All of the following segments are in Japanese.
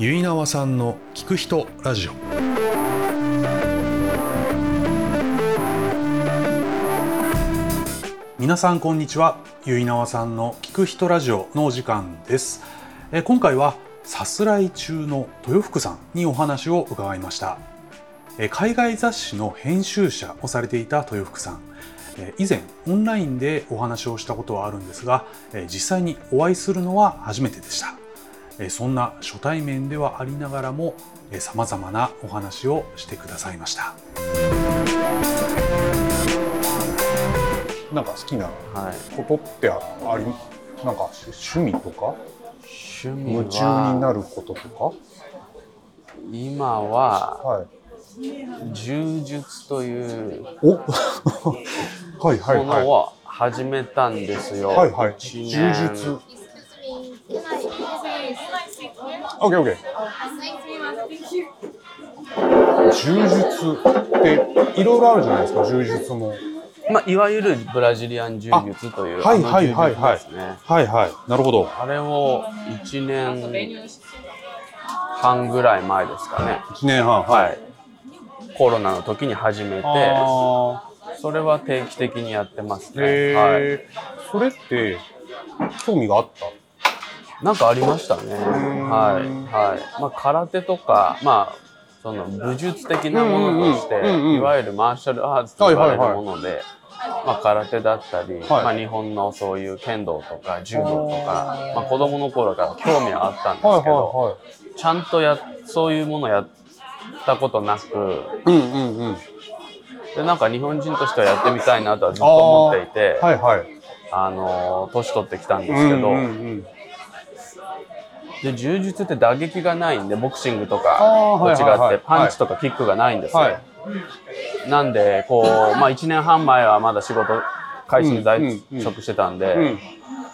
ゆいなわさんの聞く人ラジオ。皆さんこんにちは。ゆいなわさんの聞く人ラジオのお時間です。え今回はさすらい中の豊福さんにお話を伺いました。え海外雑誌の編集者をされていた豊福さん。え以前オンラインでお話をしたことはあるんですがえ実際にお会いするのは初めてでした。そんな初対面ではありながらもさまざまなお話をしてくださいました。なんか好きなことってあり、なんか趣味とか？趣味夢中になることとか？今は、はい。柔術というお？はいはいものはを始めたんですよ。いはいはい一柔年術 OKOK 柔術っていろいろあるじゃないですか柔術もまあ、いわゆるブラジリアン柔術というあはいはいはいあの柔術ですね。はいはいなるほどあれを1年半ぐらい前ですかね。1年半はい。コロナの時に始めて、あそれは定期的にやってますーね。へはい。えそれって興味があった？なんかありましたね。ん。はい。はい。まあ、空手とか、まあ、その武術的なものとして、いわゆるマーシャルアーツと言われるもので、まあ、空手だったり、はい。まあ、日本のそういう剣道とか柔道とか、まあ、子供の頃から興味はあったんですけはいど、はちゃんとや、そういうものやったことなく、うんうんうん。で、なんか日本人としてはやってみたいなとはずっと思っていて、はいはい。あのー年取ってきたんですけど、うんうんうんで柔術って打撃がないんでボクシングとあかーと違って、パンチとかキックがないんですよ、はい。なんでこう、まあ、1年半前はまだ仕事会社に在うんうん職してたんで、うん。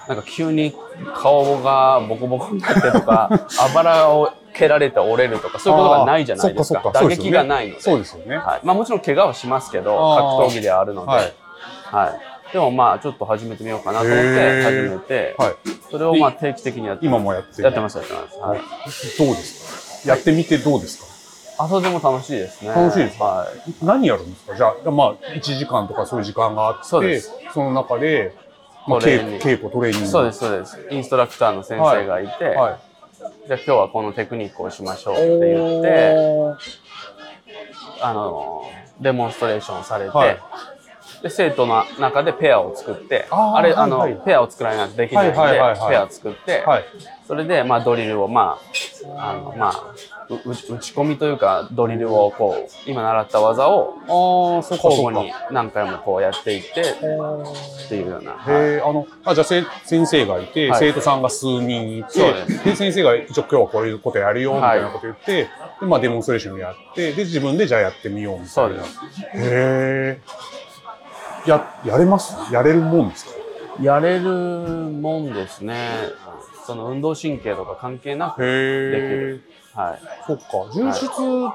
なんか急に顔がボコボコになってとか あばらを蹴られて折れるとかそういうことがないじゃないですか。打撃がないので。そうですよね。はい。まあ、もちろん怪我はしますけど格闘技であるので、ははいいでもまあちょっと始めてみようかなと思って始めて、はい。それをまあ定期的にやって今もやってる。やってますやってます、はい、どうですか？やってみてどうですか？あそれでも楽しいですね。楽しいですか？はい。何やるんですか？じゃあまあ1時間とかそういう時間があってそうです。その中で、まあ、稽古トレーニング。そうですそうです。インストラクターの先生がいて、はい。じゃあ今日はこのテクニックをしましょうって言ってあのデモンストレーションされて、はいで生徒の中でペアを作ってあーれ、あのはいはい。ペアを作られないとできないんで、はいはいはいはい。ペア作って、はい。それで、まあ、ドリルを、まあ、あの、まあ、う打ち込みというか、ドリルをこう、今習った技を交互に何回もこうやっていって、っていうような。はい。あのあじゃあせ先生がいて、はい。生徒さんが数人いてです。先生が一応今日はこういうことやるよみたいなこと言って、でまあ、デモンストレーションやってで自分でじゃあやってみようみたいうな。そです。へえややれます？やれるもんですか？やれるもんですね。その運動神経とか関係なくできへる。はい。そっか柔術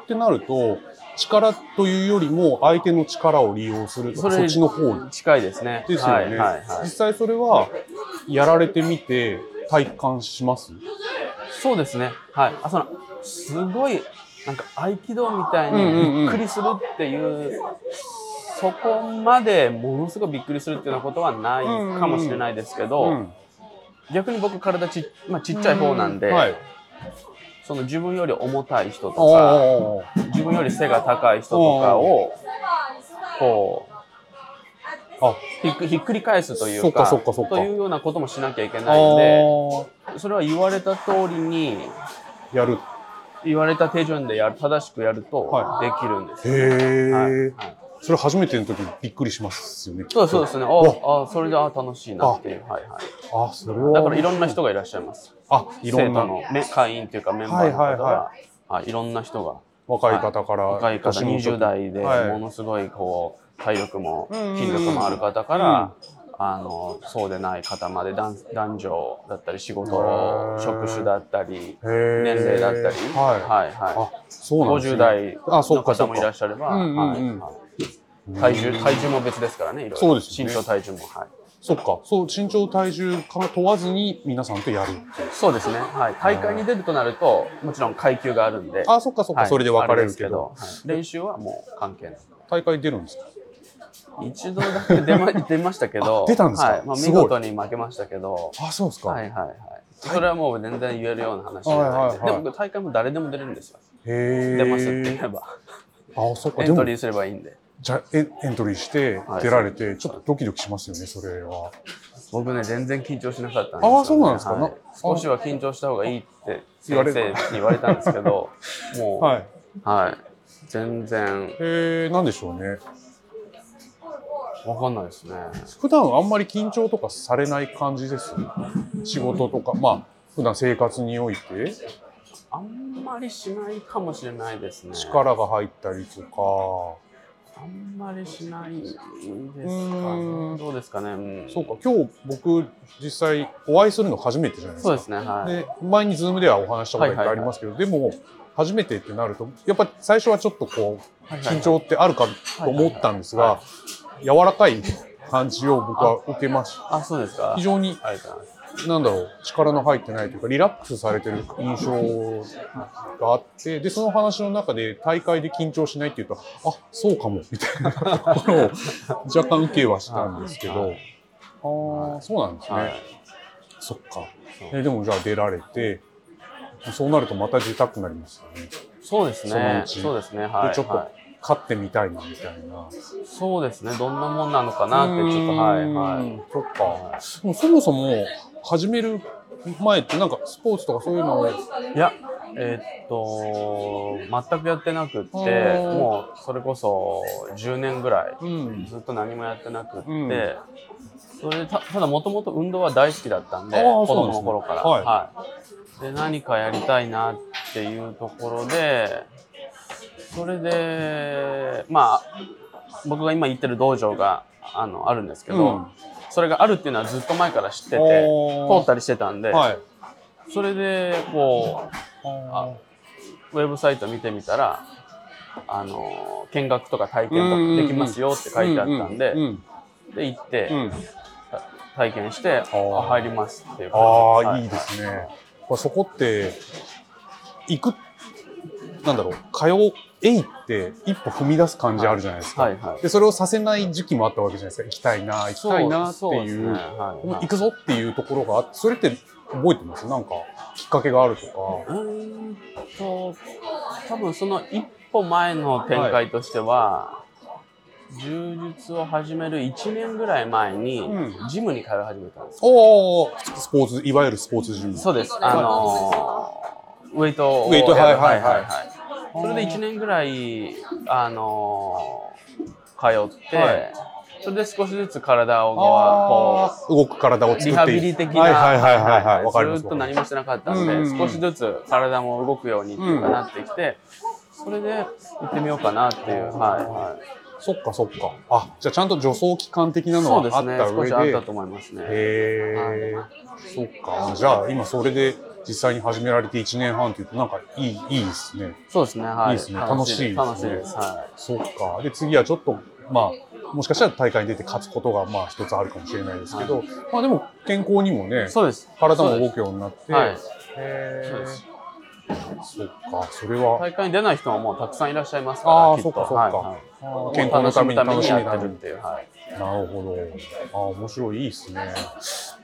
ってなると、力というよりも相手の力を利用するとかそっちの方に近いですね。ですよね、はい、はい、はい実。際それはやられてみて体感します？そうですね。はい。あ、その、すごい、なんか合気道みたいうんうんうんにびっくりするっていう、そこまでものすごいびっくりするっていうようなことはないかもしれないですけど、うん。逆に僕体ち,、まあ、ちっちゃい方なんで、はい。その自分より重たい人とか、自分より背が高い人とかを、こう、あ。ひっくひっくり返すというかというようなこともしなきゃいけあないので、ー。それは言われた通りに、やる。言われた手順でやる正しくやるとはできるんですよ、へえ、はいはいそれ初めての時びっくりしますよねそうですそうですね。ああそれであ楽しいなっていう、はいはい、あそれは。だからいろんな人がいらっしゃいます。あいろんな。生徒のめ会員というかメンバーの方はいはいが、はい。はいいろんな人が。若い方から、若い方年の20代ではい。ものすごいこう体力も筋力もある方から、あのそうでない方まで男男女だったり仕事職種だったり年齢だったり、はい。はいはい。あそうなんです50ね代の方もいらっしゃれば、体重体重も別ですからねいろいろそうですよね身長体重もはいそっか。そう、身長体重か問わずに皆さんとやるっていう。そうですね。はい。大会に出るとなると、もちろん階級があるんで。あ、そっかそっか。はいそれで分かれるけあど。んですはい練習はもう関係ない。大会出るんですか？一度だけ出ま 出ましたけど。あ出たんですか？はい。まあ、すごい見事に負けましたけど。あ、そうですか。はいはいはい。それはもう全然言えるような話じゃはいないんで。はいはいでも大会も誰でも出れるんですよ。へえ。出ますって言えば。あ、そっか。でもエントリーすればいいんで。じゃあエンエントリーしてはい出られて、ちょっとドキドキしますよね、それは。僕ね、全然緊張しなかったんですよ、ね。あーそうなんですか？はいな少しは緊張した方がいいって言われる先生に言われたんですけど、もう、はい。はい。全然えー、なんでしょうね。わかんないですね。普段あんまり緊張とかされない感じです？仕事とか、まあ、普段生活において？あんまりしないかもしれないですね。力が入ったりとか。あんまりしないですかね。どうですかね。うんそうか、今日僕実際お会いするの初めてじゃないですか。そうですね。はい。で前にズームではお話ししたことがいっぱいありますけど、でも初めてってなるとやっぱり最初はちょっとこう緊張ってあるかと思ったんですが柔らかい感じを僕は受けましたあ、そうですか。非常にありがとうございます。なんだろう力の入ってないというかリラックスされてる印象があってでその話の中で大会で緊張しないっていうとあそうかもみたいなところを若干受けはしたんですけど、はいああそうなんですね、はい。そっかえでもじゃあ出られてそうなるとまた出たくなりますよね。そうですね。そのうちそうですね。はい。でちょっとはい勝ってみたいなみたいな。そうですね。どんなもんなのかなって、ちょっと、はい、はい。い。そっか。そもそも始める前ってなんかスポーツとかそういうのをいや、えーっと、全くやってなくって、うんもうそれこそ10年ぐらい、うん。ずっと何もやってなくって、うん。それでたただもともと運動は大好きだったんで、子供の頃から。そうなんですね。はい。で、何かやりたいなっていうところで、それで、まあ、僕が今行ってる道場があのあるんですけど、うんそれがあるっていうのはずっと前から知ってて、通ったりしてたんで、はい。それでこう、あウェブサイト見てみたら、あの見学とか体験とかできますよって書いてあったんで、うんで行って、体験して、入りますっていうああ、感じい。いですね。これそこって、行く、なんだろう、通えいって一歩踏み出す感じあるじゃないですか。はいはい。で、それをさせない時期もあったわけじゃないですか。行きたいな、行きたいなっていう、ねはいはい行くぞっていうところがあって、それって覚えてます？なんか、きっかけがあるとか。うーんと、多分その一歩前の展開としては、柔術を始める1年ぐらい前に、うんジムに通い始めたんです。おおスポーツ、いわゆるスポーツジム。そうです。あのーウェイトをウェイトやるはいはいはいそれで1年ぐらい、あのー通って、はいそれで少しずつ体をあこー動く体を作ってうリハビリ的な、はいはいはいはい。ずっと何もしてなかったんで、うんうんうん少しずつ体も動くようにっていうかなってきて、それで行ってみようかなっていう、はいはい。そっかそっか。あ、じゃあちゃんと助走期間的なのそうですね、はあった上で。少しあったと思いますね。へえ、そっか。じゃあ今それで実際に始められて1年半っていうとなんかいい、いいですね。そうですね、はい。いいですね楽しいですね楽しいです。はそっか。で、次はちょっと、まあ、もしかしたら大会に出て勝つことがまあ一つあるかもしれないですけど、まあでも健康にもねい。、そうです。体も動くようになって、はいへそうですえ。そっか、それは、大会に出ない人ももうたくさんいらっしゃいますから、ああ、そっかそっかはいはい。。健康のために楽しみにってるっていう。はい。なるほど。ああ、面白い、いいですね。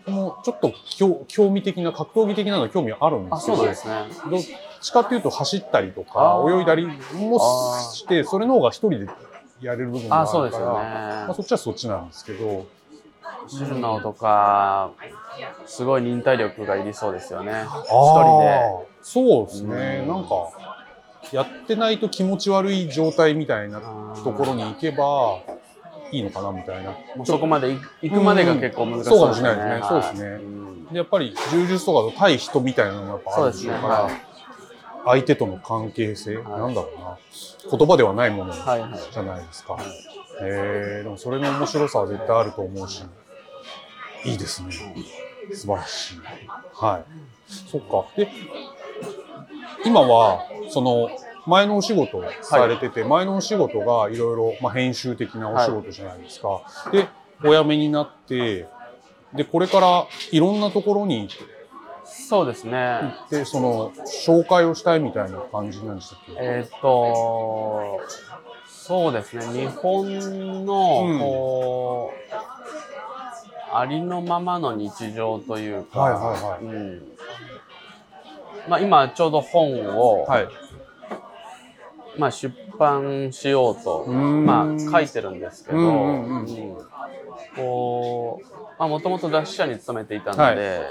でもちょっと興興味的な、格闘技的なの興味あるんであ、すけど、そうなんですね。どっちかっていうと走ったりとか泳いだりもして、それの方が一人でやれる部分がああ、るから、そうですよまあ、そね。っちはそっちなんですけど、走るのとか、すごい忍耐力がいりそうですよね。一あ人で。ーそうですね、うんなんか、やってないと気持ち悪い状態みたいなところに行けばいいのかなみたいな。そこまで行行くまでが結構難しそうかもし。れないですね。そうですね。はいうんでやっぱり柔術とかと対人みたいなのもやっぱあるでしょうから、そうですね相手との関係性、はいなんだろうな、言葉ではないものじはいはい。ゃないですか。はいへえでもそれの面白さは絶対あると思うし、いいですね。素晴らしい。はい。そっか。で、今は、その、前のお仕事をされてて、前のお仕事がいろいろ、まあ、編集的なお仕事じゃないですか。で、お辞めになって、でこれからいろんなところにそうですね。行ってその紹介をしたいみたいな感じなんでしたっけ？えーっと、そうですね。日本の、うん。こう、ありのままの日常というか、はいはいはい。うん。まあ、今ちょうど本を、はいまあ、出版しようと、まあ、書いてるんですけど、うんうんうんうん。こう、まあ、もともと雑誌社に勤めていたので、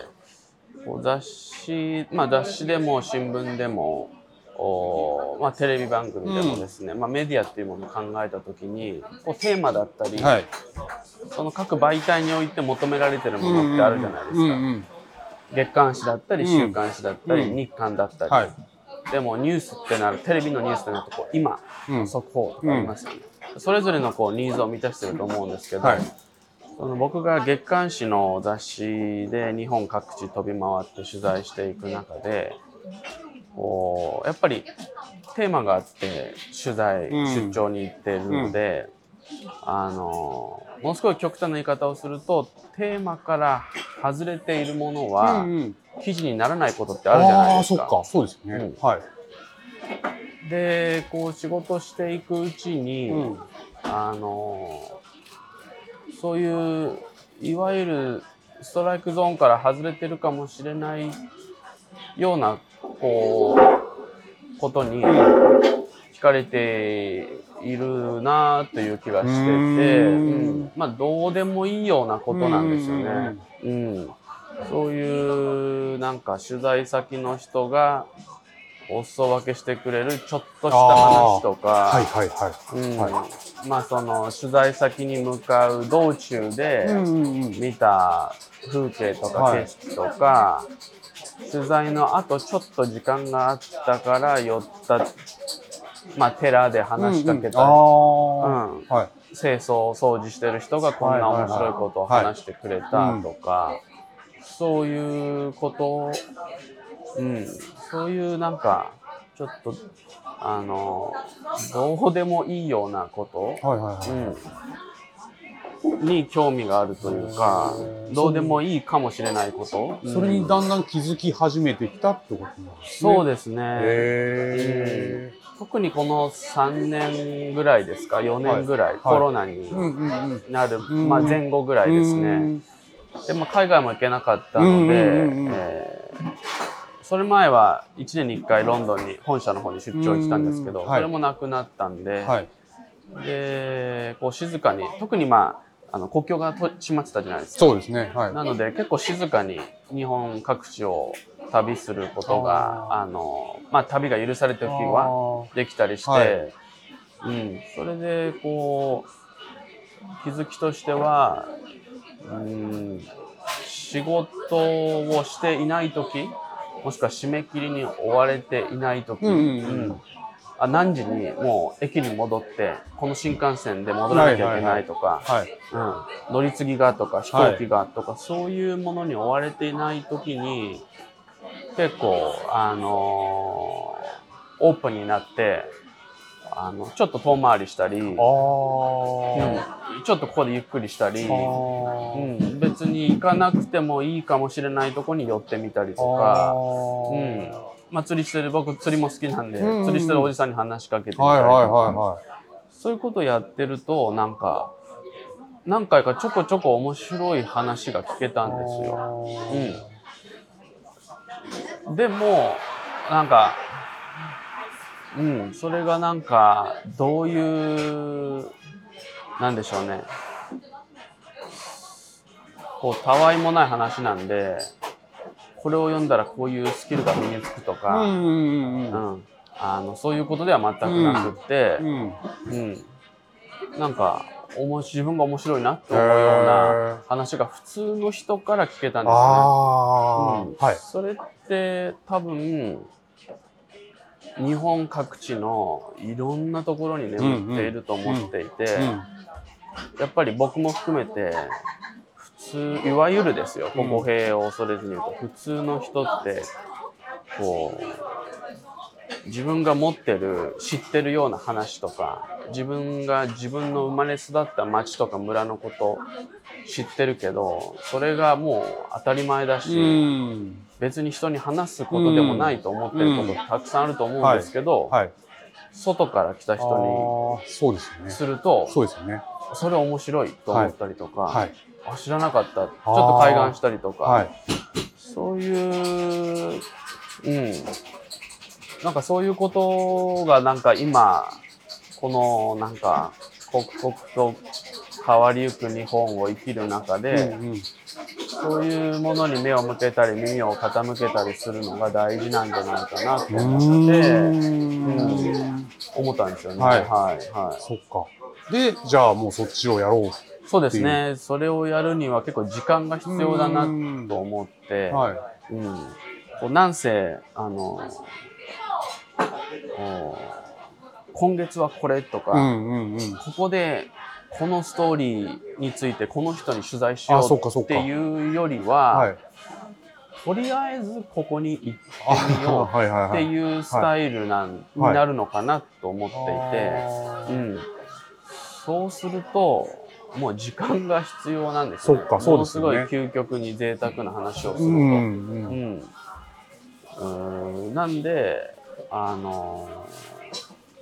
こう雑誌、まあ、雑誌でも新聞でも、おまあ、テレビ番組でもですね、まあ、メディアっていうものを考えた時にこうテーマだったり、はい。その各媒体において求められてるものってあるじゃないですか、うんうん。月刊誌だったりうん。週刊誌だったり、うん。日刊だったり、はいでもニュースってなるテレビのニュースってなるとこう今、うん。速報とかありますよね、それぞれのこうニーズを満たしてると思うんですけど、はい。その僕が月刊誌の雑誌で日本各地飛び回って取材していく中でこうやっぱりテーマがあって取材、うん。出張に行ってるので、あのものすごい極端な言い方をするとテーマから外れているものは、記事にならないことってあるじゃないですか。あそうですね、うん。はい、でこう仕事していくうちに、うん。あのそういういわゆるストライクゾーンから外れてるかもしれないようなこうことに惹かれているなという気がしてて、うーん。うん。まあどうでもいいようなことなんですよね。うん、そういうなんか取材先の人がお裾分けしてくれるちょっとした話とか、はいはいはい。うん。はまあその取材先に向かう道中で見た風景とかはい。景色とか、取材の後ちょっと時間があったから寄った、まあ、寺で話しかけたり、うんはい。清掃掃除してる人がこんな面白いことを話してくれたとか、そういうこと、うん、そういうなんかちょっとあのどうでもいいようなこと、はいはいはい。うん、に興味があるというかどうでもいいかもしれないこと、それにだんだん気づき始めてきたってことなんですね。そうですね、へ特にこの3年ぐらいですか？4年ぐらい、いコロナに。なる、んまあ、前後ぐらいですね。うんでも海外も行けなかったので、えーそれ前は1年に1回ロンドンに本社の方に出張行ってたんですけど、うんはいそれもなくなったんで、はい。でこう静かに特にまああの国境がと閉まってたじゃないですか。そうですね。はい。なので結構静かに日本各地を旅することがああの、まあ、旅が許された時はできたりして、はいうん、それでこう気づきとしては、うん、仕事をしていない時もしくは締め切りに追われていない時、うんうんうんあ何時にもう駅に戻ってこの新幹線で戻らなきゃいけないとか、はい。うん、乗り継ぎがとか飛行機がとか、そういうものに追われていない時に結構あのーオープンになってあのちょっと遠回りしたり、うん、ちあょっとここでゆっくりしたり、あ。うん、別に行かなくてもいいかもしれないとこに寄ってみたりとか、うんまあ、釣りしてる僕釣りも好きなんで、うん。うんうん釣りしてるおじさんに話しかけてみたりはいはい。そういうことやってるとなんか何回かちょこちょこ面白い話が聞けたんですよ。うん、でもなんかうんそれがなんかどういうなんでしょうね。こうたわいもない話なんでこれを読んだらこういうスキルが身につくとうんか、うんうんううん。ん、あのそういうことでは全くなくって、うん。うん、なんか自分が面白いなって思うような話が普通の人から聞けたんですよね。はい。それって多分日本各地のいろんなところに眠っていると思っていて、うんやっぱり僕も含めて普通いわゆるですよ。うん。語弊を恐れずに言うと普通の人ってこう自分が持ってる知ってるような話とか自分が自分の生まれ育った町とか村のこと知ってるけどそれがもう当たり前だし、うん。別に人に話すことでもないと思ってることたくさんあると思うんですけど、はい。外から来たあ人にね。するとそうですよね。それ面白いと思ったりとか、はいあ知らなかった。ちょっと開眼したりとか、はい。そういう、うん、なんかそういうことがなんか今このなんか刻々と変わりゆく日本を生きる中で、うんうん。そういうものに目を向けたり耳を傾けたりするのが大事なんじゃないかなとう思って思ったんですよね。はい。はい、はい。そっか。でじゃあもうそっちをやろそうですね。それをやるには結構時間が必う要だなうん。と思って、はい。うん、こうなんせあの今月はこれとか、うんうんうん。ここでこのストーリーについてこの人に取材しようっていうよりは、はい。とりあえずここに行ってみあよはいはいうはい。っていうスタイルなん、はい。になるのかなと思っていて、うん、そうするともう時間が必要なんですよ、そっかそうですよね。ものすごい究極に贅沢な話をすると。うんううん。んうーん。なんで、あの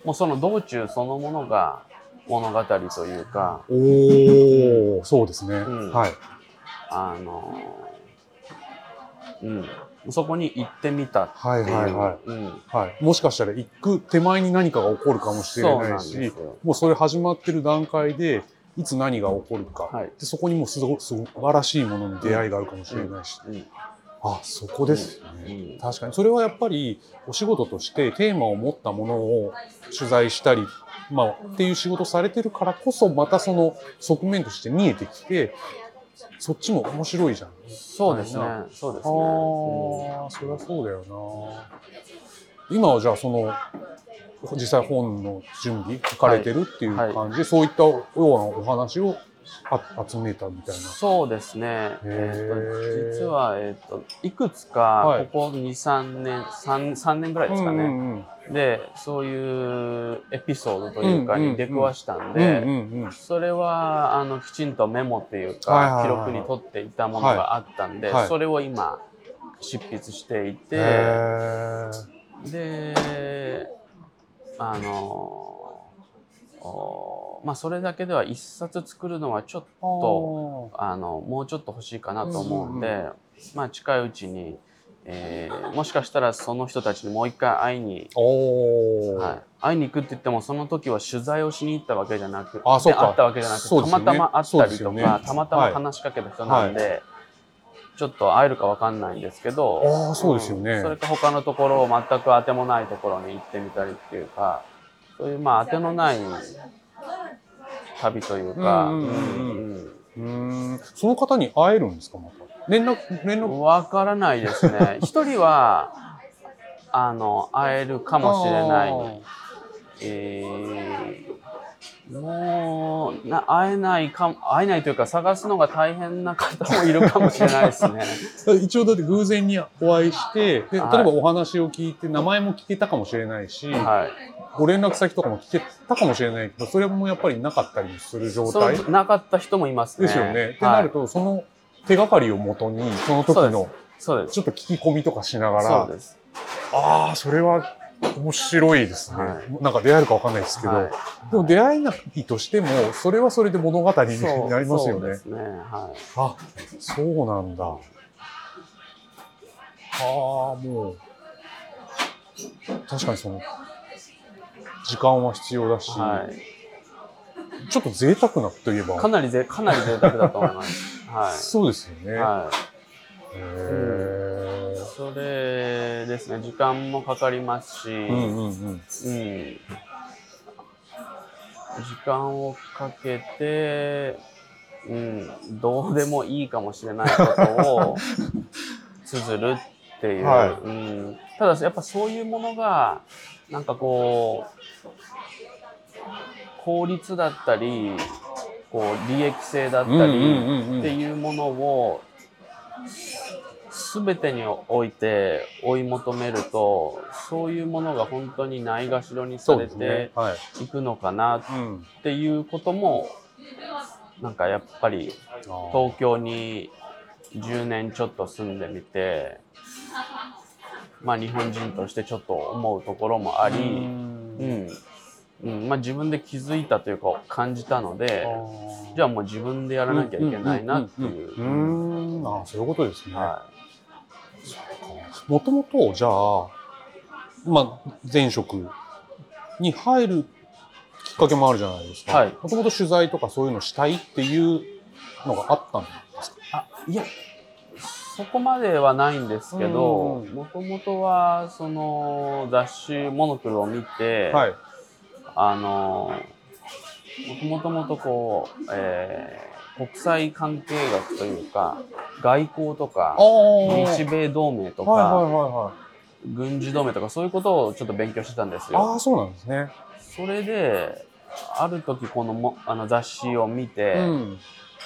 もうその道中そのものが物語というか、おおそうですね。うん。はい。あのうん、そこに行ってみたっていう。はいはいはい。うん。はい。もしかしたら行く手前に何かが起こるかもしれないしよ。もうそれ始まってる段階でいつ何が起こるか、はい。でそこにもうすご素晴らしいものに出会いがあるかもしれないし、うん。あそこですよね、うん。確かに。それはやっぱりお仕事としてテーマを持ったものを取材したり、まあ、っていう仕事されてるからこそまたその側面として見えてきてそっちも面白いじゃん。そうですね。は。そうですあね。あ、そりゃそうだよな。今はじゃあその実際本の準備書かれてるっていうはい。感じ？で、そういったようなお話をあ集めたみたいな。そうですね。へえーっと実はえっといくつはい。かここ2、3年三三年ぐらいですかね。うんうんでそういうエピソードというかに出くわしたんうんで、それはあのきちんとメモっていうはいか記録に取っていたものがあったんで、はい。それを今執筆していて、であのおまあそれだけでは一冊作るのはちょっとあのもうちょっと欲しいかなと思うんで、うんまあ近いうちに、えーもしかしたらその人たちにもう一回会いに、はい、会いに行くって言ってもその時は取材をしに行ったわけじゃなくあそうか。で会ったわけじゃなくて、ね。たまたま会ったりとか、ね。たまたま話しかけた人なんで、ちょっと会えるかわかんないんですけどあーそうですよね。ん。それか他のところを全く当てもないところに行ってみたりっていうかそういうまあ当てのない旅というか、うんんその方に会えるんですかまた？連絡連絡？わからないですね。一人は、あの、会えるかもしれない。えー、もうな、会えないかも、会えないというか、探すのが大変な方もいるかもしれないですね。一応だって偶然にお会いしてで例えはいばお話を聞いて名前も聞けたかもしれないし、はい。ご連絡先とかも聞けたかもしれないけどそれもやっぱりなかったりする状そ態のなかった人もいますね。ですよね。ってはいなるとその手がかりをもとにその時の。ちょっと聞き込みとかしながら。ああそれは面白いですね、はなんか出会えるかわかんないですけど、はいでも出会えないとしてもそれはそれで物語になりますよねそうですね。はい。あそうなんだああもう確かにその時間は必要だし、はい。ちょっと贅沢なといえばかなりぜ、かなり贅沢だと思います。は そうですよね、い。はい。へーそれですね、時間もかかりますし、うん。うんうんうん時間をかけて、うん、どうでもいいかもしれないことを綴るっていう、はい。うん、ただやっぱそういうものがなんかこう効率だったりこう利益性だったり、っていうものを全てにおいて追い求めるとそういうものが本当にないがしろにされてはい、いくのかなっうん、ていうこともなんかやっぱり東京に10年ちょっと住んでみて、まあ、日本人としてちょっと思うところもあり、うん。うん。まあ、自分で気づいたというか感じたのでじゃあもう自分でやらなきゃいけないなっていう。うんあそういうことですね。はもともとじゃあ、まあ、前職に入るきっかけもあるじゃないですか。はいもともと取材とかそういうのしたいっていうのがあったんですか？あいやそこまではないんですけどうんもともとはその雑誌「モノクロ」を見て、はい。あのもともとこう、えー国際関係学というか外交とかあ日米同盟とか、はいはいはいはい。軍事同盟とかそういうことをちょっと勉強してたんですよ。ああ、そうなんですね。それである時このもあの雑誌を見て、うん。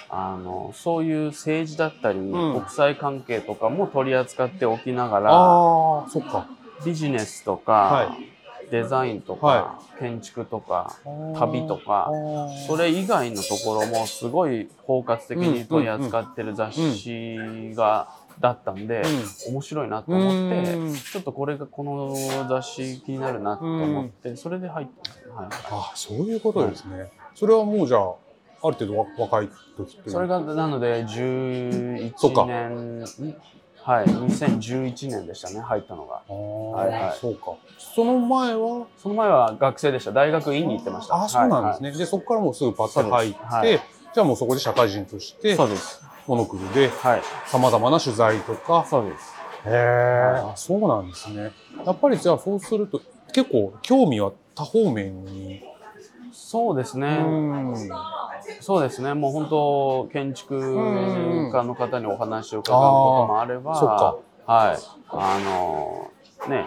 あのそういう政治だったり、ん国際関係とかも取り扱っておきながらああ、そっか。ビジネスとか、はデザインとか、は建築とか旅とかそれ以外のところもすごい包括的に取り扱ってる雑誌がだったん。で、面白いなと思って、うん。ちょっとこれがこの雑誌気になるなと思って、それで入ったんですよ、はい、あそういうことですね。それはもうじゃあ、ある程度わ若い時ってそれがなのでそっか。11年んはい。2011年でしたね入ったのが。はいはい。そうか。その前は、その前は学生でした。大学院に行ってました。ああ、そうなんですね、ね。で、そこからもうすぐパッと入って、じゃあもうそこで社会人としてはい、そうです。モノクルではい。様々な取材とか。そうです。へえ、あそうなんですね。やっぱりじゃあそうすると、結構興味は多方面に。そうですね、うん。そうですね、もう本当、建築家の方にお話を伺うこともあれば、そっか。はい、あの、ね、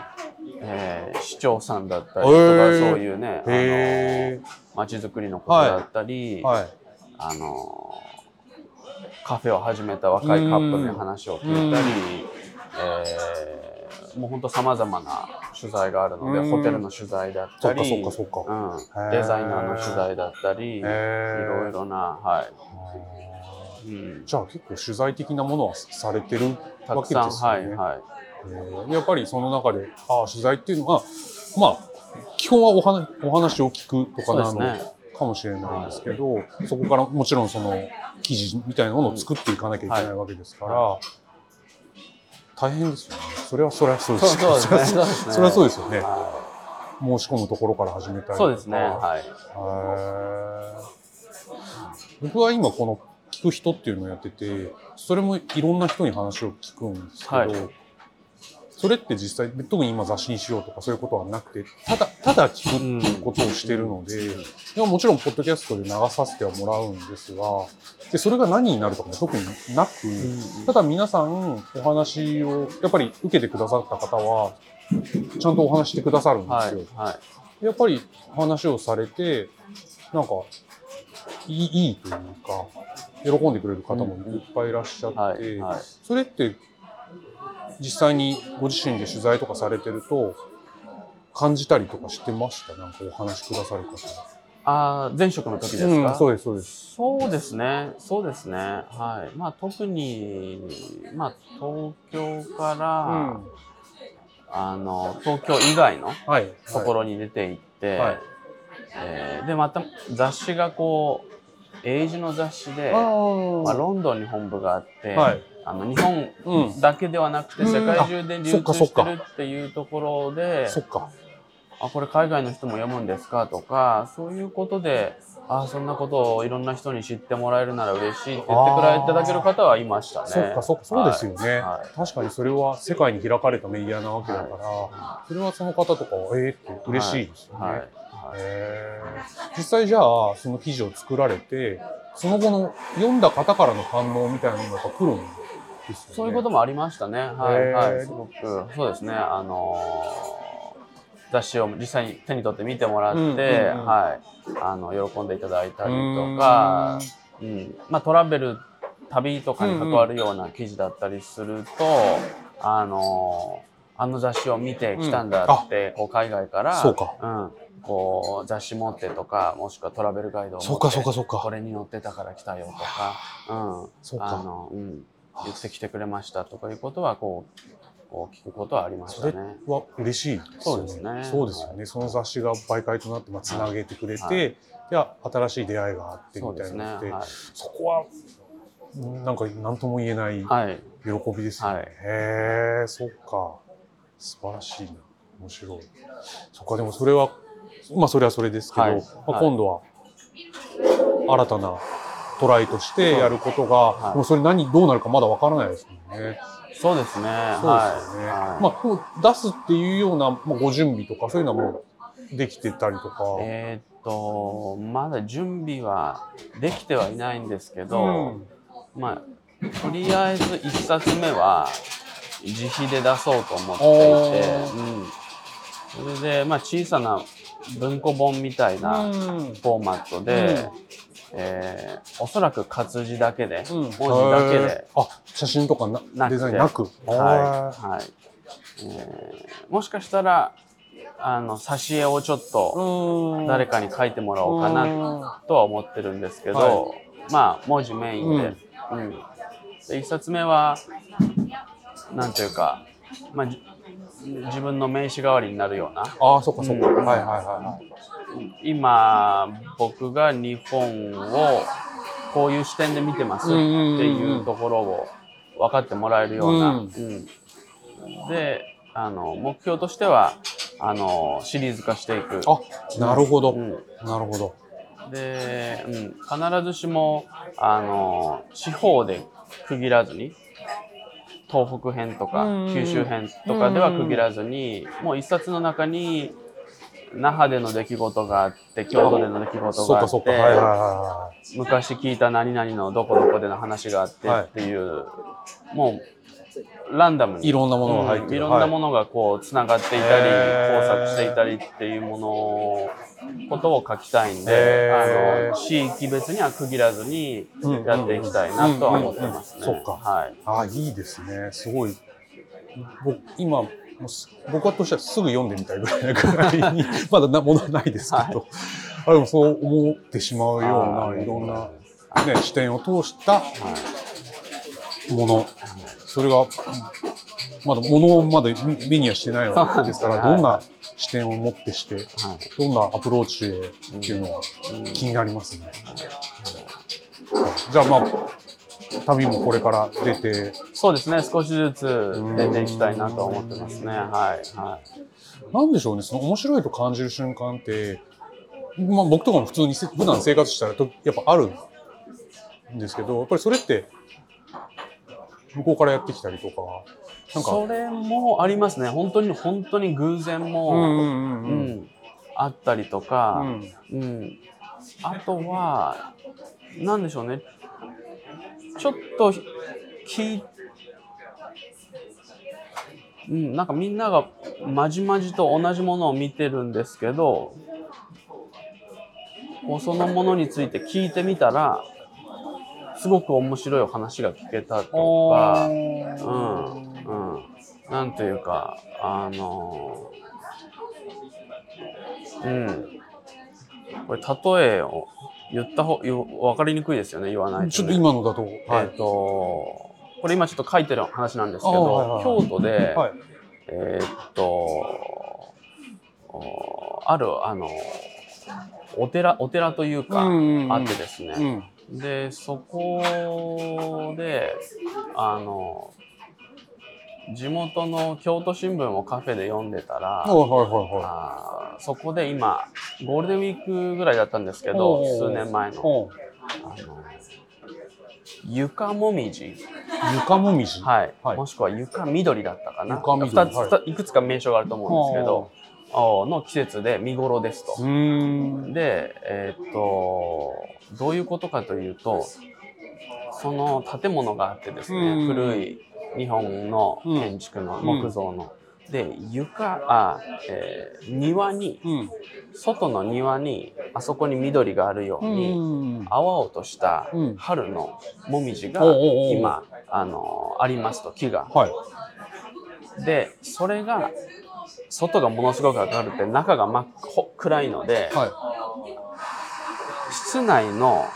えー市長さんだったりとか、そういうね、あへの、街づくりのことだったり、え。はい。あの、カフェを始めた若いカップルに話を聞いたり、えーもう本当様々な取材があるので、うん。ホテルの取材だったり、そっかそっかそっか。うん、デザイナーの取材だったり、い。ろいろな、はあ。い、うん。ー、じゃあ結構取材的なものはされてるわけたくさん、ですよね。はい、はい。えー。やっぱりその中で、ああ、取材っていうのは、まあ、基本はお話お話を聞くとかなのそうですね。かもしれないんですけど、そこからもちろんその記事みたいなものを作っていかなきゃいけないわけですから、大変ですよね。それはそれはそうですそうそうですね。それはそうですよね。は申し込むところから始めた。いそうですね。はい。僕は今この聞く人っていうのをやってて、それもいろんな人に話を聞くんですけど、はいそれって実際、特に今雑誌にしようとかそういうことはなくて、ただ、ただ聞くっていうことをしてるので、でももちろんポッドキャストで流させてはもらうんですが、で、それが何になるとかも特になく、ただ皆さんお話を、やっぱり受けてくださった方は、ちゃんとお話してくださるんですよ。はい。はい。やっぱり話をされて、なんか、いいいいというか、喜んでくれる方もいっぱいいらっしゃって。それって実際にご自身で取材とかされてると、感じたりとかしてました？なんかお話しくださる方。ああ、前職の時ですか、うん、そうです、そうです。そうですね。そうですね。はい。まあ特に、まあ東京から、あの、東京以外のはい。ところに出て行って、はいえーで、また雑誌がこう、英字の雑誌で、あまあ、ロンドンに本部があって、はい。あの日本うん。だけではなくてうん世界中で流あそっかそっか通してるっていうところで、そっか。あ、これ海外の人も読むんですか？とか、そういうことで、あ、そんなことをいろんな人に知ってもらえるなら嬉しいって言ってくれいただける方はいましたね。そっか、そっか、そうですよね、はい確かにそれは世界に開かれたメディアなわけだから、それはその方とかは、ええって嬉しいですよね。実際じゃあその記事を作られてその後の読んだ方からの反応みたいなのがやっぱ来るんですよね。そういうこともありましたね。はい、はい。すごく、そうですね。あのー雑誌を実際に手に取って見てもらって、うんうんうんはい。あの、喜んでいただいたりとか、うん。まあ、トラベル、旅とかに関わるような記事だったりすると、あのーあの雑誌を見て来たんだって、こう海外からそうかうん、こう雑誌持ってとかもしくはトラベルガイドを持ってこれに載ってたから来たよとか、うん、そうかあの、うん、言ってきてくれましたとかいうことはこうこう聞くことはありましそれたね。は嬉しい。そうですねそうですよね。その雑誌が媒介となってまあつなげてくれて、はで新しい出会いがあってみ。たいなので、はそこはうんなんか何とも言えないい。はい。喜びですよね。はいへえ、そっか。素晴らしいな。面白い。そっか、でもそれは、まあそれはそれですけど、はいまあ、はい今度は新たなトライとしてやることが、はいもうそれ何、どうなるかまだわからないですもんね。そうですね。そうですよね。はい。まあ、出すっていうような、まあ、ご準備とか、そういうのはもうできてたりとか。えーっと、まだ準備はできてはいないんですけうど、んまあ、とりあえず一冊目は自費で出そうと思っていて、うん、それで、まあ、小さな文庫本みたいなうん。フォーマットで、えーおそらく活字だけで、うん。文字だけへでー、あ、写真とかなデザインなく？はい。はい。えーもしかしたらあの挿絵をちょっとうん。誰かに書いてもらおうかなとは思ってるんですけど、はまあ文字メインで,、うん。で1冊目はなんていうか、まあ、じ自分の名刺代わりになるようなああ、そっかそっか。うんはいはいは今僕が日本をこういう視点で見てますっていうところを分かってもらえるような、うんうんであの目標としてはあのシリーズ化していく。い。あ、なるほど。うんなるほど。で、うん、必ずしもあの地方で区切らずに東北編とかうん九州編とかでは区切らずにもう一冊の中に那覇での出来事があって京都での出来事があっては昔聞いた何々のどこどこでの話があってはいっていう、もうランダムい。にいろんなものが入ってる。うんいろんなもの。のがこうつながっていたりへー交錯していたりっていうものをことを書きたいんであの地域別には区切らずにうんやっていきたいなとは思ってますね。そっかはい。ああ、いいですね。すごい。僕、今、僕としてはすぐ読んでみたいぐらいなぐらいに、まだなものはないですけど、あでもそう思ってしまうような、いろんな、ね、視点を通したもの、それが、うんまだものをまだ目にはしてないわけですから、どんな視点を持ってして、はいどんなアプローチでっていうのは気になりますね。じゃあまあ、旅もこれから出て、そうですね。少しずつ出ていきたいなとは思ってますね。はい。はい。なんでしょうね、その面白いと感じる瞬間って、まあ僕とかも普通にせ普段生活したらとやっぱあるんですけど、やっぱりそれって、向こうからやってきたりとか、なんか、それもありますね。本当に本当に偶然も、あったりとか、うん。うん、あとは、なんでしょうね、ちょっと聞いうん、なんかみんながまじまじと同じものを見てるんですけど、そのものについて聞いてみたら、すごく面白いお話が聞けたとか、うん、うん、なんていうか、あのうん、これ例えを言った方、よ分かりにくいですよね、言わないと、ね。ちょっと今のだと、えっ、と、これ今ちょっと書いてる話なんですけあど、はいはいはい京都で、はい。えっ、と、おある、あの、お寺、お寺というか、うんうんうん。あってですね、うん。で、そこで、あの、地元の京都新聞をカフェで読んでたら、はいはいはいはあーそこで今、ゴールデンウィークぐらいだったんですけどお、ー。数年前い。の、ほあの床もみじ、う床もみじ？はい。はい。もしくは床緑だったかな、床緑二つ、はい。い、くつか名称があると思うんですけど、あの季節で見頃ですと。うーん。で、えーっと、どういうことかというと、その建物があってですね、うん古い日本の建築の木造の。で、床、あ、えー庭に、うん。外の庭に、あそこに緑があるように、うん。青々としたうん春のもみじが今、あの、ありますと、木が。はい。でそれが外がものすごく明るくて中が真っ暗いので、は室内の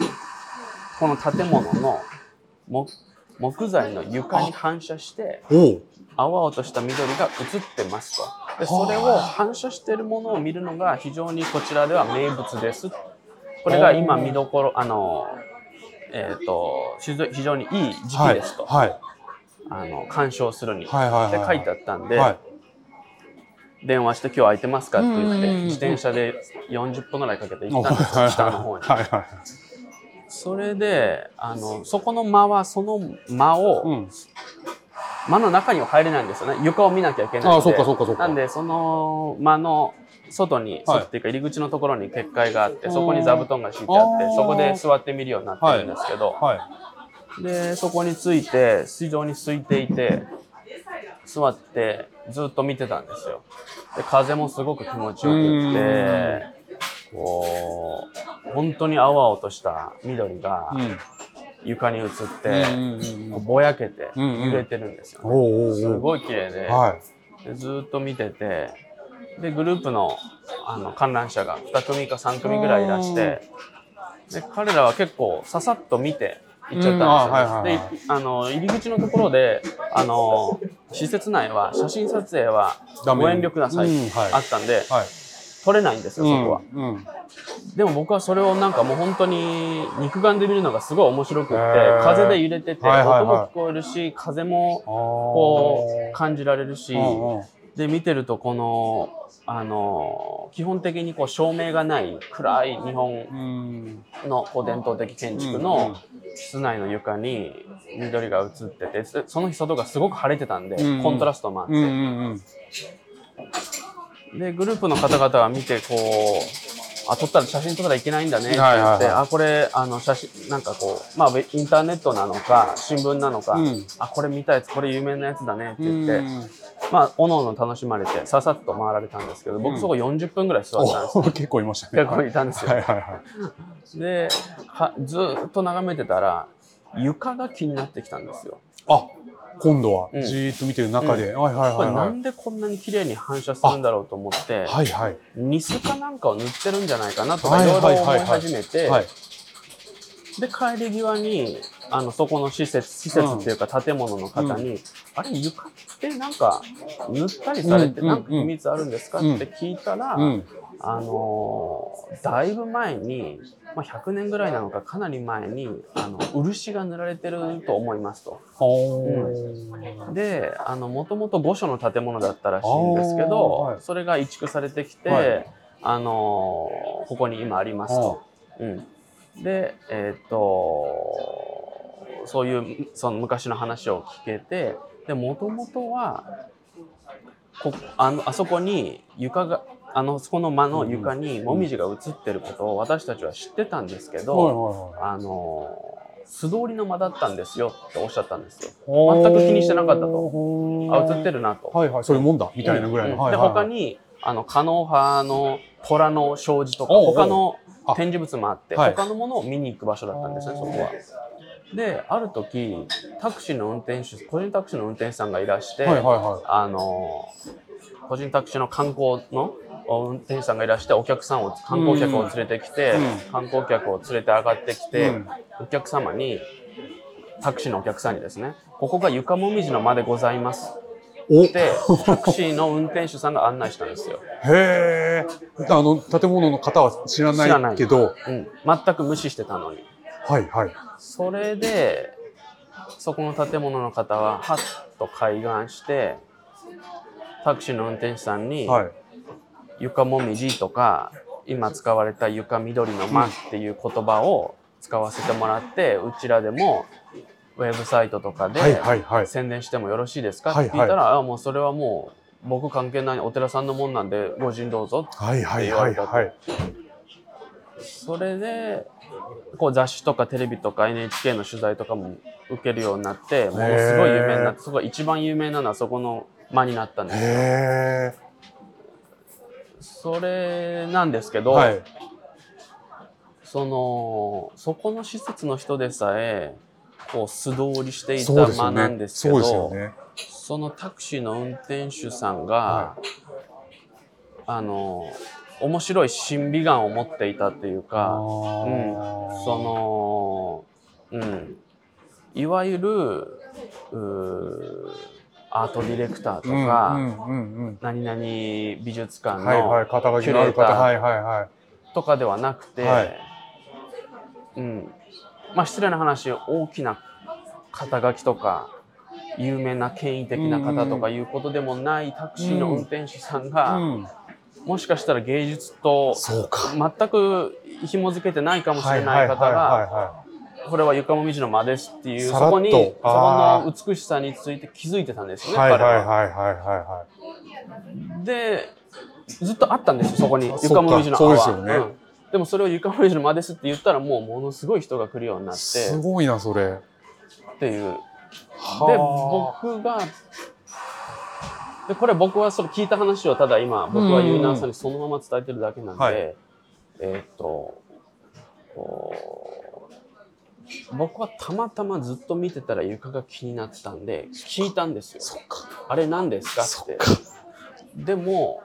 この建物の木木材の床に反射して。青々とした緑が映ってますと。でそれを反射しているものを見るのが非常にこちらでは名物です。これが今見どころあのえっ、と非常にいい時期ですと、はい。あの鑑賞するに、はいはいはい。って書いてあったんで、はい。電話して今日空いてますかって言って自転車で40分ぐらいかけて行ったんですよ北の方に。はいはい。それであのそこの間はその間を、うん。間の中には入れないんですよね。床を見なきゃいけないんで。あそうかそうかそうか。なんでその間の外に、はい外っていうか入り口のところに結界があってそこに座布団が敷いてあってそこで座ってみるようになってるんですけど、はい。でそこについて非常に空いていて座ってずっと見てたんですよ。で風もすごく気持ちよくってこう本当に青々とした緑がうん。床に映って、ぼやけて揺れてるんですよね、すごい綺麗で,、はい。でずーっと見ててでグループのあの観覧車が2組か3組ぐらいいらしてで彼らは結構ささっと見て行っちゃったんですよであの入り口のところであの施設内は写真撮影はご遠慮ください、うんはい。あったんではい。撮れないんですよそこは、うん。うん。でも僕はそれをなんかもう本当に肉眼で見るのがすごい面白くって風で揺れててはいはいはい。音も聞こえるし風もここう感じられるしで見てるとこのあの基本的にこう照明がない暗い日本うん。のこう伝統的建築の室内の床に緑が映っててそその日外がすごく晴れてたんでうん。うんコントラストもあって。うんうんでグループの方々が見てこうあ撮ったら写真撮ったらいけないんだねって言って、はいはいはい。あこれあの写真なんかこうまあインターネットなのか新聞なのか、うん。あこれ見たやつこれ有名なやつだねってうん。言って、まあおのおの楽しまれてささっと回られたんですけど僕そこ40分ぐらい座ってたんです結構いましたね。結構いたんですよ、はいはいはい。ではずーっと眺めてたら床が気になってきたんですよ。あ、今度はうん。じーっと見てる中で、はいはいこれはい。はないんでこんなに綺麗に反射するんだろうと思ってはいはいニスかなんかを塗ってるんじゃないかなとかはいいろいろはいはい。はい思い始めてはい。で帰り際にあのそこの施設施設っていうか建物の方に、あれ床ってなんか塗ったりされてうんなんか秘密あるんですか？って聞いたら、うん。あのーだいぶ前に、まあ、100年ぐらいなのかかなり前にあの漆が塗られてると思いますと。ほー。であのもともと御所の建物だったらしいんですけど、はい。それが移築されてきて、はい。あのーここに今ありますと。うん、でえーっとそういうその昔の話を聞けてでもともとはこあのあそこに床があのそこの間の床にもみじが映ってることを私たちは知ってたんですけど、あの素通りの間だったんですよっておっしゃったんですよ。全く気にしてなかったと。ほあ映ってるるなと。はいはい。そういうもんだみたいなぐらいの、うんではいはいはい。他にあの狩野派の虎の障子とか他のあ。展示物もあってはい。他のものを見に行く場所だったんですねそこは。である時タクシーの運転手個人タクシーの運転手さんがいらして、はいはいはあの個人タクシーの観光の運転手さんがいらしてお客さんを観光客を連れてきて、うん。観光客を連れて上がってきて、うん。お客様にタクシーのお客さんにですねここが床もみじの間でございます。ってタクシーの運転手さんが案内したんですよ。へえあの建物の方は知らないけど。うん、全く無視してたのに。はいはい。それでそこの建物の方ははっと開眼してタクシーの運転手さんにはい。床もみじとか今使われた床緑の間っていう言葉を使わせてもらってうちらでもウェブサイトとかではいはいはい。宣伝してもよろしいですか？ってはい。聞いたら、あもうそれはもう僕関係ないお寺さんのもんなんでご人どうぞはいはいはい。はいそれでこう雑誌とかテレビとか NHK の取材とかも受けるようになってものすごい有名になってそこが一番有名なのはそこの間になったんです。よ。へそれなんですけど、えはい。そのそこの施設の人でさえこう素通りしていた間なんねですけどそうですよね。そのタクシーの運転手さんが、はあの面白い審美眼を持っていたっていうあか、ー。うん、その、うん、いわゆるアートディレクターとうんか、何々美術館のキュレーターとかではなくて、はい。うん、まあ失礼な話大きな肩書きとか有名な権威的な方とかいうことでもないタクシーの運転手さんが、うんもしかしたら芸術と全く紐付けてないかもしれない方がはこれは床もみじの間ですっていうそこにそこの美しさについて気づいてたんですよね、いはいはい彼は。はいはいはい。は。でずっとあったんですよそこにあ床もみじのそ泡うか。そうでもそれを床もみじの間ですって言ったらもうものすごい人が来るようになっいて。すごいなそれ。っていう。では僕がでこれ僕はその聞いた話をただ今僕はユーナーさんにそのまま伝えてるだけなんで、はい。えーっと僕はたまたまずっと見てたら床が気になってたんで聞いたんですよ。あれ何ですかって。でも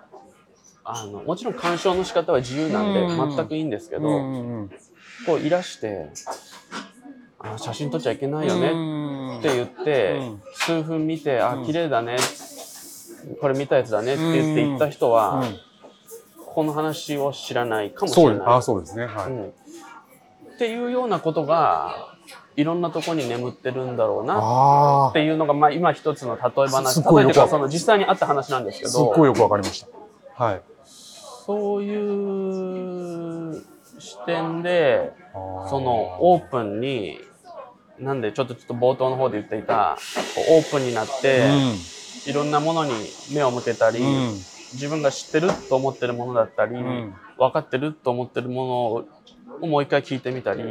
あのもちろん鑑賞の仕方は自由なんでうん。全くいいんですけど、うんうんうん。こういらしてあ写真撮っちゃいけないよねねって言って、うん。数分見て、あう、ん。綺麗だね、これ見たやつだねって言って行った人は、うん。この話を知らないかもしれない。あそうですね。はい。うん。っていうようなことが、いろんなところに眠ってるんだろうなあっていうのが、まあ、今一つの例え話。例えばその実際にあった話なんですけあすっごいど、よくわかりました。はい。そういう視点で、そのオープンに、なんでちょっとちょっと冒頭の方で言っていた、オープンになって、いろんなものに目を向けたり、うん。自分が知ってると思ってるものだったり、ん。分かってると思ってるものをもう一回聞いてみたり、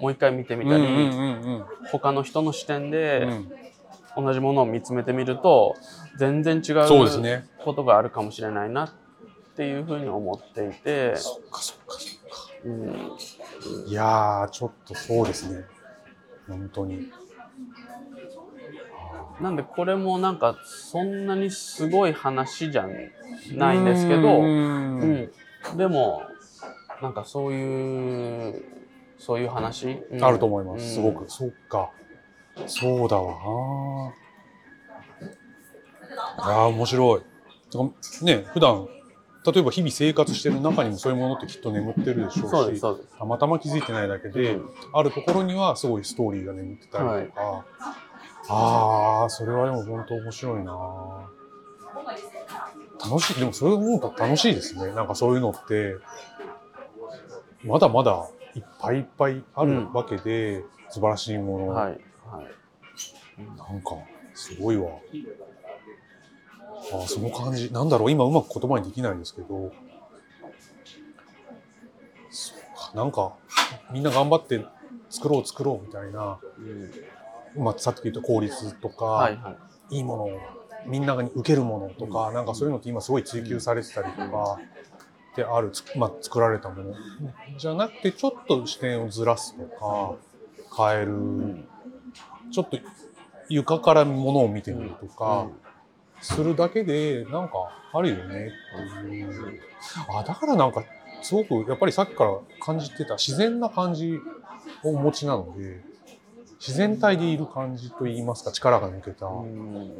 もう一回見てみたり、他の人の視点うでん。同じものを見つめてみると、全然違うことがあるかもしれないなっていうふうに思っていて、そっかそっかそっか。うん。いやーちょっとそうですね。本当になんでこれもなんかそんなにすごい話じゃないんですけど、ううん。ん、でもなんかそういうそういう話、うん。あると思います、すごうん。くそっか。そうだわ。なあー面白い。ね普段例えば日々生活してる中にもそういうものってきっと眠ってるでしょうしたまたま気づいてないだけで、うん。あるところにはすごいストーリーが眠ってたりとか、ああそれはでも本当面白いな。楽しいでもそれ思うと楽しいですね。なんかそういうのってまだまだいっぱいいっぱいあるわけで、素晴らしいもの、はいはい。なんかすごいわ。あーその感じ。なんだろう今うまく言葉にできないですけど。そうかなんかみんな頑張って作ろう作ろうみたいな、うんまあ、さっき言った効率とか、はいはい。いいものをみんなに受けるものとか、なんかそういうのって今すごい追求されてたりとか、であるつ、まあ、作られたもの。じゃなくてちょっと視点をずらすとか変える、ちょっと床からものを見てみるとか、するだけでなんかあるよねっていう。あだからなんかすごくやっぱりさっきから感じてた自然な感じをお持ちなので自然体でいる感じといいますか力が抜けた、うん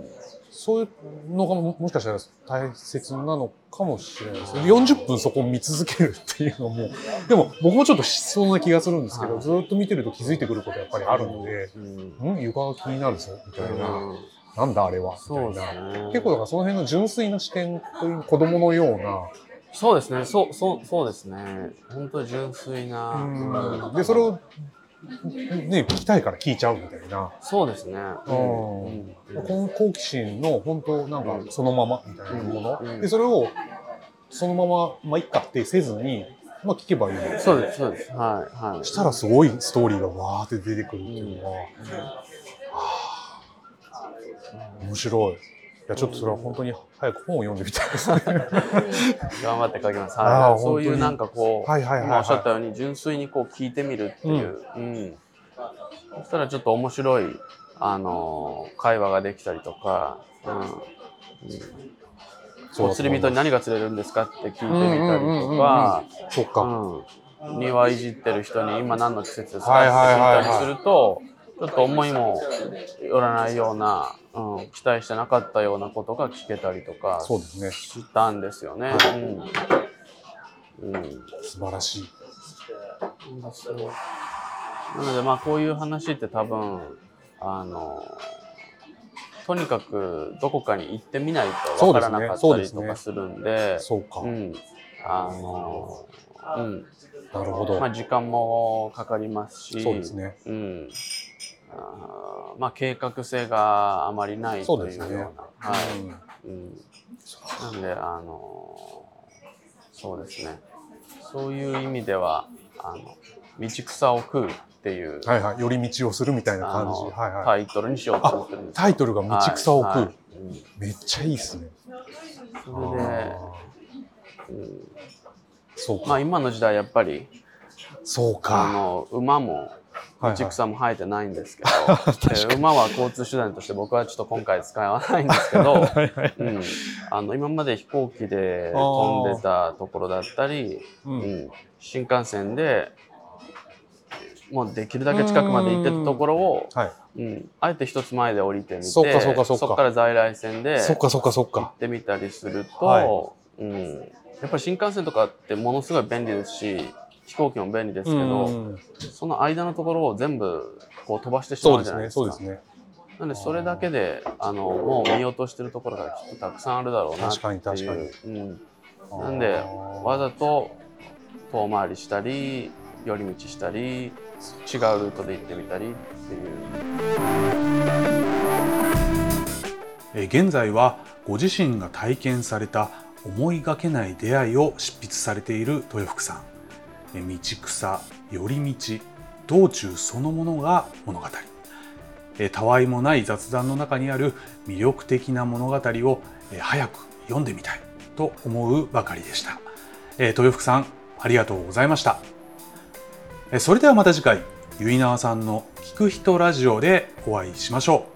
そういうのがももしかしたら大切なのかもしれないですね。40分そこを見続けるっていうのも、でも僕もちょっとしそうな気がするんですけど、はい。ずっと見てると気づいてくることやっぱりあるので、うん。ん？床が気になるぞみたいな、うん。なんだあれはみそうたいな。ですね。結構だからその辺の純粋な視点という子供のような、そうですね。そうそうそうですね。本当に純粋な。うん。で、それをね、聞きたいから聞いちゃうみたいな。そうですね。うん。うん。好好奇心の本当なんかそのままみたいなもの、うん。でそれをそのまままあいっかってせずに、まあ、聞けばいい。そうですそうです。はいはい。したらすごいストーリーがわーって出てくるっていうのは、はあ面白い。いやちょっとそれは本当に早く本を読んでみたいですね。頑張って書きます。あはい、ーそういうなんかこう、はいはいはいはい。今おっしゃったように純粋にこう聞いてみるっていう、うん。そしたらちょっと面白いあの会話ができたりとか、うん。うんお釣り人に何が釣れるんですかって聞いてみたりとか、そっか、うん、庭いじってる人に今何の季節ですかって聞いたりすると、ちょっと思いもよらないような、うん、期待してなかったようなことが聞けたりとかそうですねしたんですよね。うんうん、素晴らしい。なのでまあこういう話って多分あのとにかくどこかに行ってみないとわからなかったりとかするんで、そうか。うん、あの、うん、なるほど。まあ時間もかかりますし、そうですね。うん、あまあ計画性があまりないというような、ね、はい、うん、うん、なんであのそうですね。そういう意味ではあの道草を食うっていう、はいはい、寄り道をするみたいな感じ、はいはい、タイトルにしようと思ってるんですタイトルが道草を食う、はい。はいめっちゃいいっすね。それで、うん、そうまあ今の時代やっぱりそうか。あの馬も道草も生えてないんですけど、はいはい、馬は交通手段として僕はちょっと今回使わないんですけど、うん、あの今まで飛行機で飛んでたところだったり、うん、新幹線でもうできるだけ近くまで行ってたところを、はい。うん、あえて一つ前で降りてみてそこから在来線で行ってみたりすると、はい、うん、やっぱり新幹線とかってものすごい便利ですし飛行機も便利ですけど、その間のところを全部こう飛ばしてしまうじゃないですか。そうですね。なんでそれだけであのもう見落としてるところがきっとたくさんあるだろうなっていう。確かに確かに。うん、なんでわざと遠回りしたり寄り道したり違うルートで行ってみたりっていう。現在はご自身が体験された思いがけない出会いを執筆されている豊福さん。道草、寄り道、道中そのものが物語。たわいもない雑談の中にある魅力的な物語を早く読んでみたいと思うばかりでした。豊福さん、ありがとうございました。それではまた次回、ゆいなわさんの聞く人ラジオでお会いしましょう。